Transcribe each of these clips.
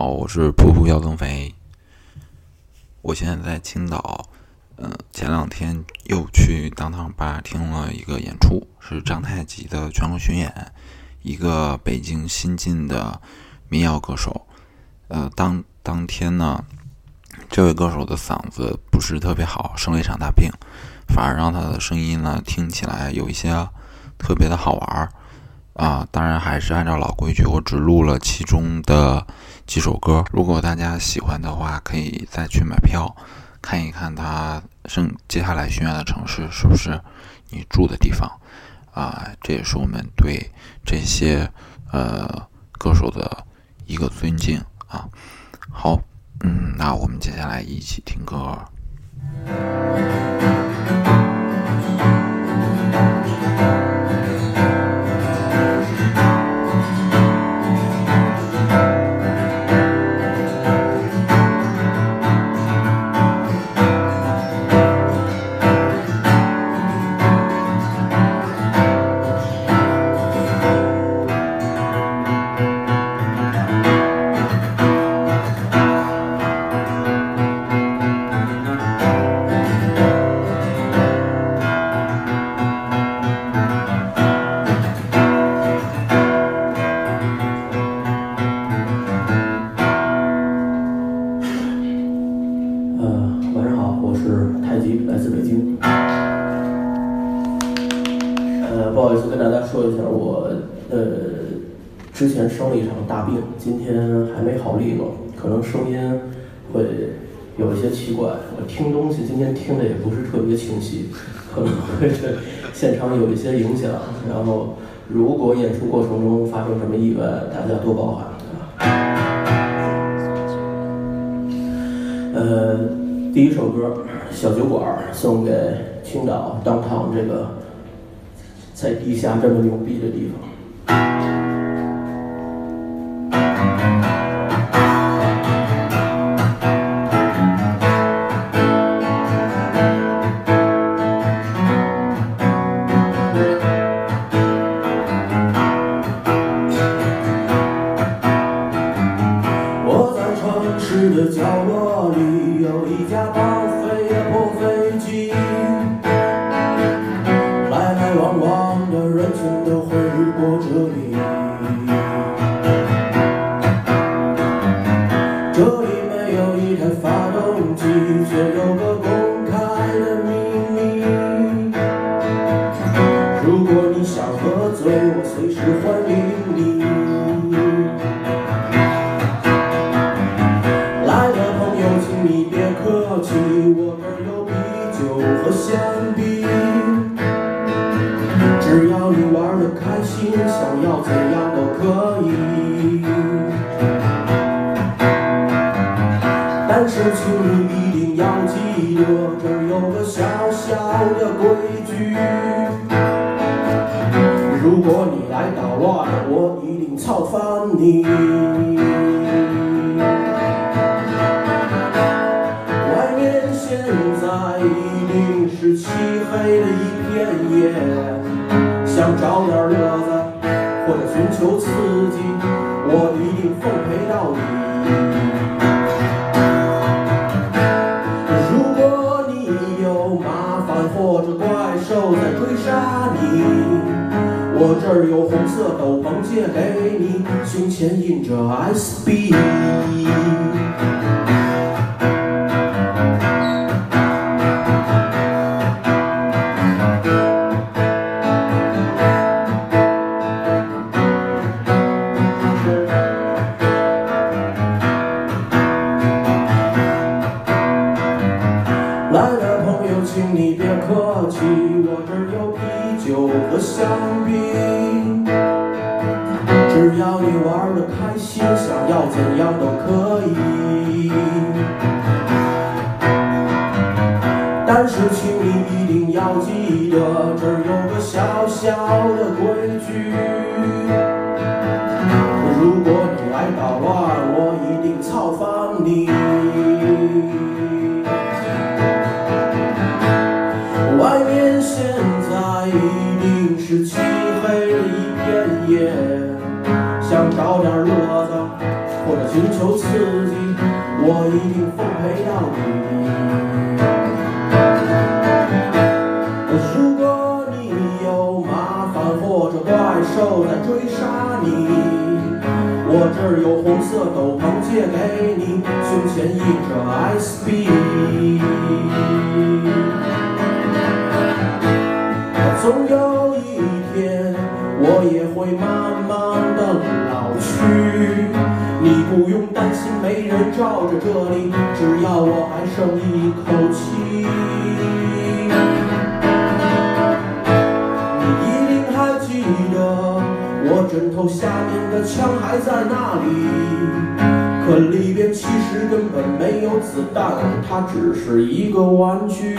好，我是噗噗要增肥。我现在在青岛，嗯，前两天又去当当吧听了一个演出，是张太极的全国巡演，一个北京新晋的民谣歌手。呃，当当天呢，这位歌手的嗓子不是特别好，生了一场大病，反而让他的声音呢听起来有一些特别的好玩儿。啊，当然还是按照老规矩，我只录了其中的几首歌。如果大家喜欢的话，可以再去买票看一看他剩接下来巡演的城市是不是你住的地方。啊，这也是我们对这些呃歌手的一个尊敬啊。好，嗯，那我们接下来一起听歌。可能声音会有一些奇怪。我听东西今天听的也不是特别清晰，可能会对现场有一些影响。然后，如果演出过程中发生什么意外，大家多包涵。呃，第一首歌《小酒馆》送给青岛当趟这个在地下这么牛逼的地方。我这儿有啤酒和香槟，只要你玩得开心，想要怎样都可以。但是请你一定要记得，这儿有个小小的规矩：如果你来捣乱，我一定炒翻你。我一定奉陪到底。如果你有麻烦或者怪兽在追杀你，我这儿有红色斗篷借给你，胸前印着 SB。客气我这有啤酒和香槟只要你玩的开心想要怎样都可以。但是请你一定要记得这有个小小的国求刺激，我一定奉陪到底。如果你有麻烦或者怪兽在追杀你，我这儿有红色斗篷借给你，胸前印着 SB。总有一天，我也会慢慢的老去。你不用担心没人罩着这里，只要我还剩一口气。你一定还记得，我枕头下面的枪还在那里，可里边其实根本没有子弹，它只是一个玩具。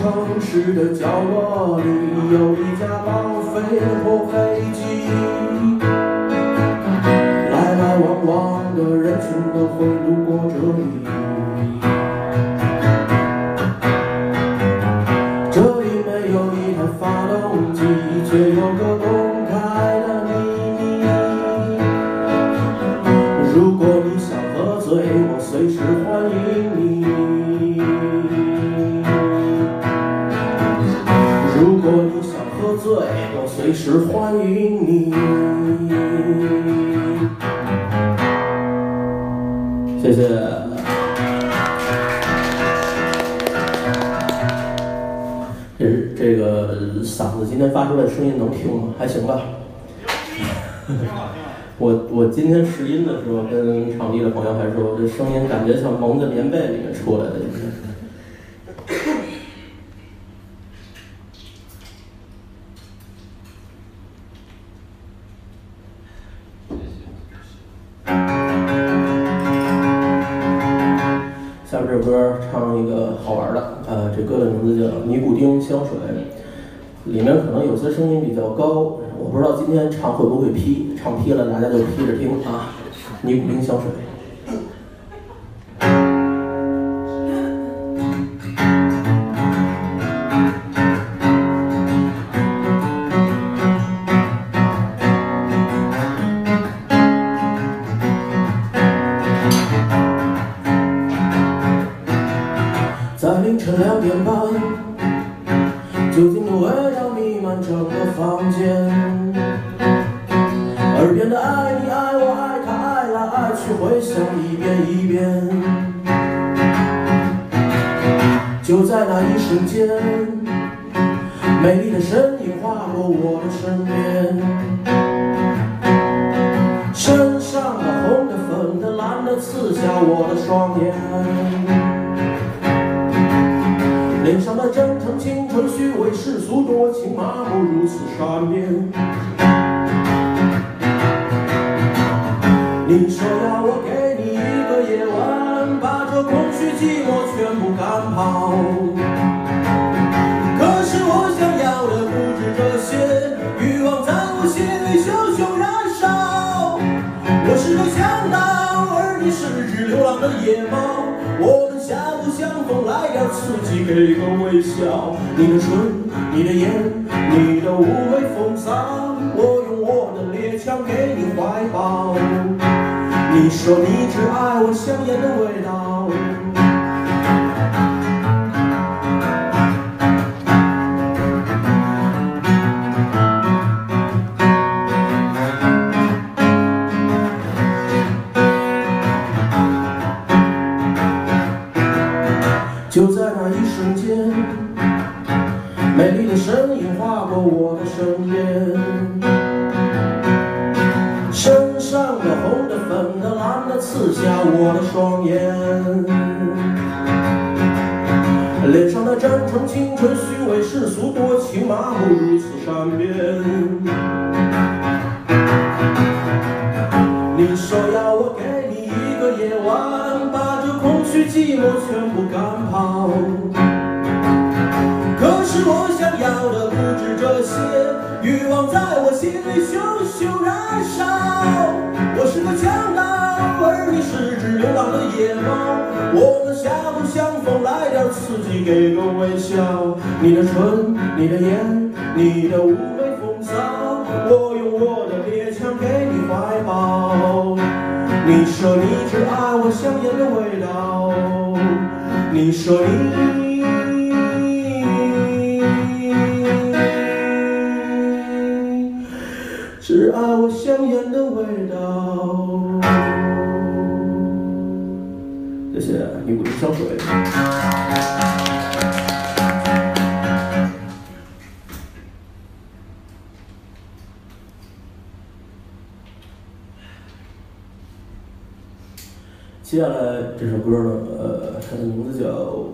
城市的角落里有一架报废破飞机，来来往往的人群都会路过这里。这里没有一台发动机，却有个公开的秘密。如果你想喝醉，我随时只欢迎你。谢谢。这这个嗓子今天发出来的声音能听吗？还行吧。我我今天试音的时候，跟场地的朋友还说，这声音感觉像蒙在棉被里面出来的。歌唱一个好玩的，呃，这歌的名字叫《尼古丁香水》，里面可能有些声音比较高，我不知道今天唱会不会劈，唱劈了大家就劈着听啊，《尼古丁香水》。在凌晨两点半，酒精的味道弥漫整个房间，耳边的爱你爱我爱他爱来爱去回响一遍一遍。就在那一瞬间，美丽的身影划过我的身边，身上的红的粉的蓝的刺向我的双眼。脸上的真诚、青春、虚伪、世俗、多情、麻木，如此善变。你说要我给你一个夜晚，把这空虚、寂寞全部赶跑。可是我想要的不止这些，欲望在我心里熊熊燃烧。我是个强盗，而你是只流浪的野猫。我狭路相逢，来点刺激，给个微笑。你的唇，你的眼，你的妩媚风骚，我用我的猎枪给你怀抱。你说你只爱我香烟的味道。上的真诚、青春、虚伪、世俗、多情、麻木，如此善变。你说要我给你一个夜晚，把这空虚寂寞全部赶跑。可是我想要的不止这些，欲望在我心里熊熊燃烧。我是个强盗，而你是只流浪的野猫。我们狭路相逢，来点刺激，给个微笑。你的唇，你的眼，你的妩媚风骚，我用我的猎枪给你怀抱。你说你只爱我香烟的味道，你说你只爱我香烟的味道。谢谢，一股香水。接下来这首歌呢，呃，它的名字叫《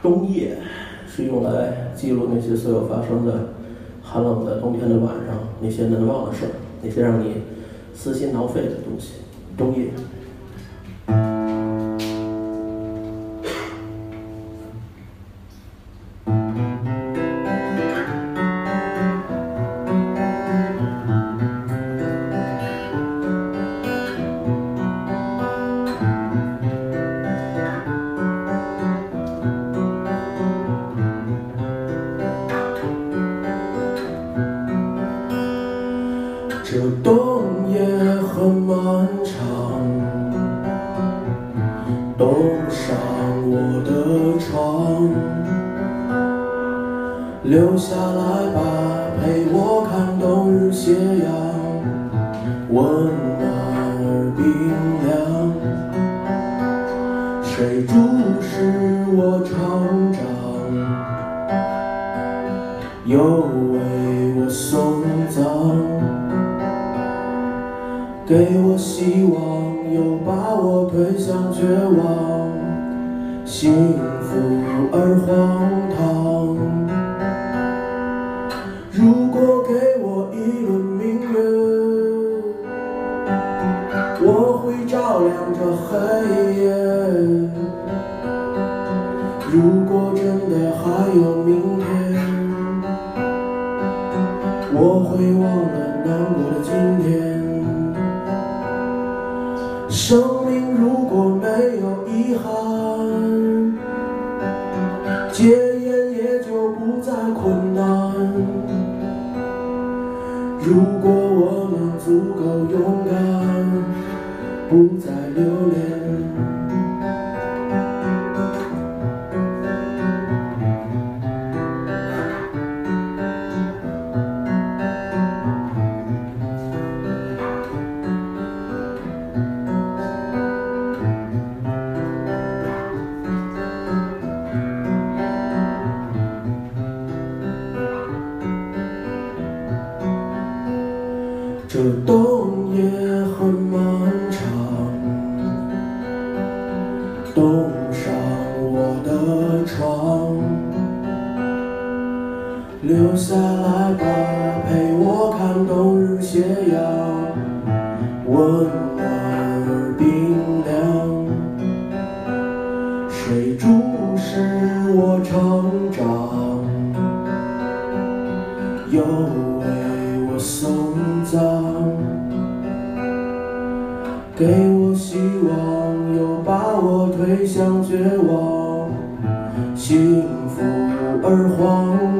冬夜》，是用来记录那些所有发生在寒冷的冬天的晚上，那些难忘的事儿，那些让你撕心挠肺的东西。冬夜。温暖而冰凉。谁注视我成长，又为我送葬？给我希望，又把我推向绝望，的还有明天，我会忘又为我送葬，给我希望，又把我推向绝望，幸福而荒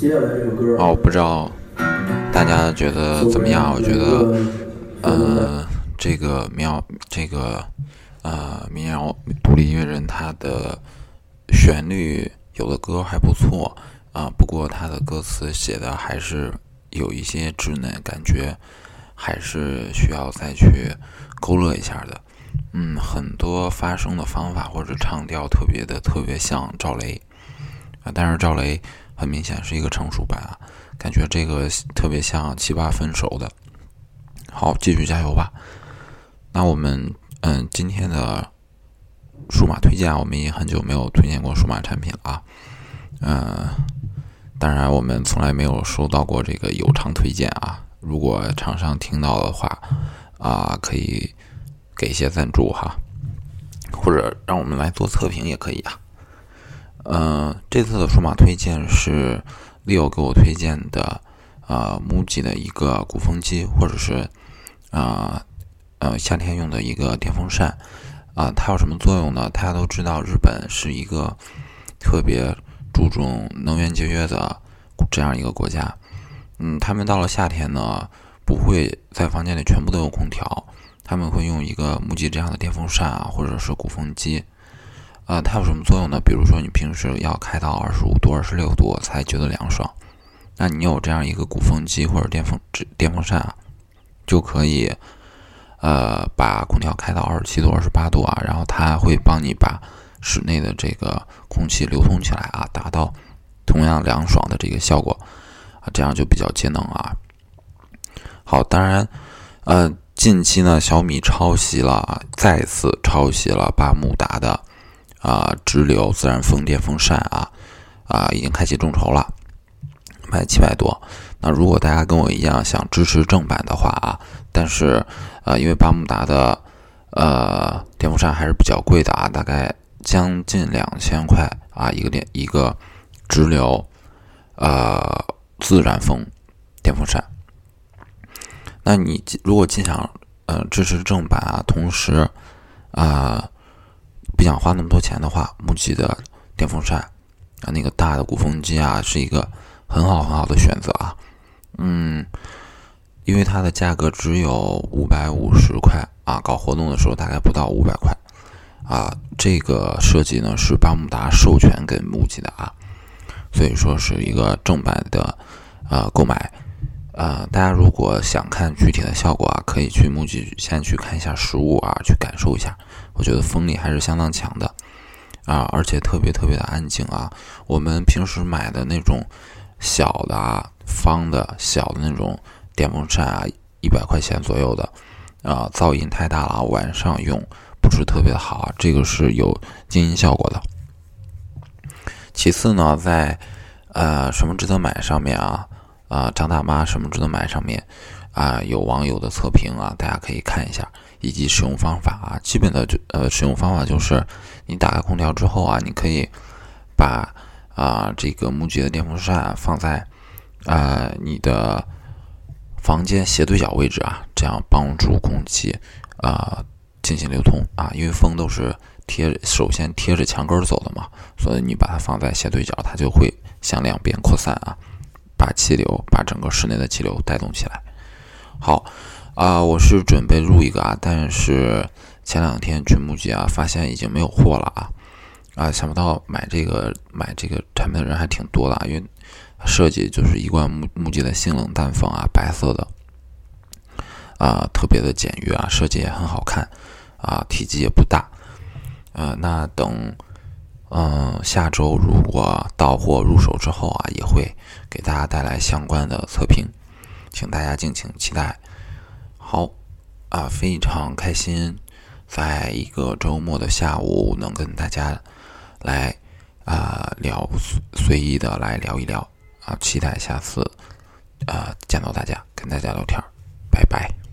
接下来这个歌，哦，不知道大家觉得怎么样？我觉得，呃，这个民谣，这个呃民谣独立音乐人，他的旋律有的歌还不错啊，不过他的歌词写的还是有一些稚嫩，感觉还是需要再去勾勒一下的。嗯，很多发声的方法或者唱调特别的特别像赵雷啊，但是赵雷。很明显是一个成熟版啊，感觉这个特别像七八分熟的。好，继续加油吧。那我们嗯，今天的数码推荐，我们也很久没有推荐过数码产品了啊。嗯，当然我们从来没有收到过这个有偿推荐啊。如果厂商听到的话啊，可以给一些赞助哈，或者让我们来做测评也可以啊。嗯，这次的数码推荐是 Leo 给我推荐的，呃，MUJI 的一个鼓风机，或者是啊呃夏天用的一个电风扇啊。它有什么作用呢？大家都知道，日本是一个特别注重能源节约的这样一个国家。嗯，他们到了夏天呢，不会在房间里全部都有空调，他们会用一个 MUJI 这样的电风扇啊，或者是鼓风机。呃，它有什么作用呢？比如说，你平时要开到二十五度、二十六度才觉得凉爽，那你有这样一个鼓风机或者电风电风扇啊，就可以，呃，把空调开到二十七度、二十八度啊，然后它会帮你把室内的这个空气流通起来啊，达到同样凉爽的这个效果啊，这样就比较节能啊。好，当然，呃，近期呢，小米抄袭了，再次抄袭了巴慕达的。啊，直流自然风电风扇啊，啊，已经开启众筹了，卖七百多。那如果大家跟我一样想支持正版的话啊，但是呃，因为巴慕达的呃电风扇还是比较贵的啊，大概将近两千块啊一个电一个直流呃自然风电风扇。那你如果既想呃支持正版啊，同时啊。不想花那么多钱的话，木吉的电风扇啊，那个大的鼓风机啊，是一个很好很好的选择啊。嗯，因为它的价格只有五百五十块啊，搞活动的时候大概不到五百块啊。这个设计呢是巴慕达授权给木吉的啊，所以说是一个正版的呃购买。呃，大家如果想看具体的效果啊，可以去木吉先去看一下实物啊，去感受一下。我觉得风力还是相当强的啊，而且特别特别的安静啊。我们平时买的那种小的啊、方的小的那种电风扇啊，一百块钱左右的啊，噪音太大了，晚上用不是特别的好啊。这个是有静音效果的。其次呢，在呃什么值得买上面啊啊张大妈什么值得买上面啊，有网友的测评啊，大家可以看一下。以及使用方法啊，基本的就呃使用方法就是，你打开空调之后啊，你可以把啊这个木吉的电风扇放在啊你的房间斜对角位置啊，这样帮助空气啊进行流通啊，因为风都是贴首先贴着墙根走的嘛，所以你把它放在斜对角，它就会向两边扩散啊，把气流把整个室内的气流带动起来。好。啊，我是准备入一个啊，但是前两天去木吉啊，发现已经没有货了啊，啊，想不到买这个买这个产品的人还挺多的啊，因为设计就是一贯木木吉的性冷淡风啊，白色的，啊特别的简约啊，设计也很好看啊，体积也不大。呃，那等嗯下周如果到货入手之后啊，也会给大家带来相关的测评，请大家敬请期待。好啊，非常开心，在一个周末的下午能跟大家来啊聊随意的来聊一聊啊，期待下次啊见到大家跟大家聊天，拜拜。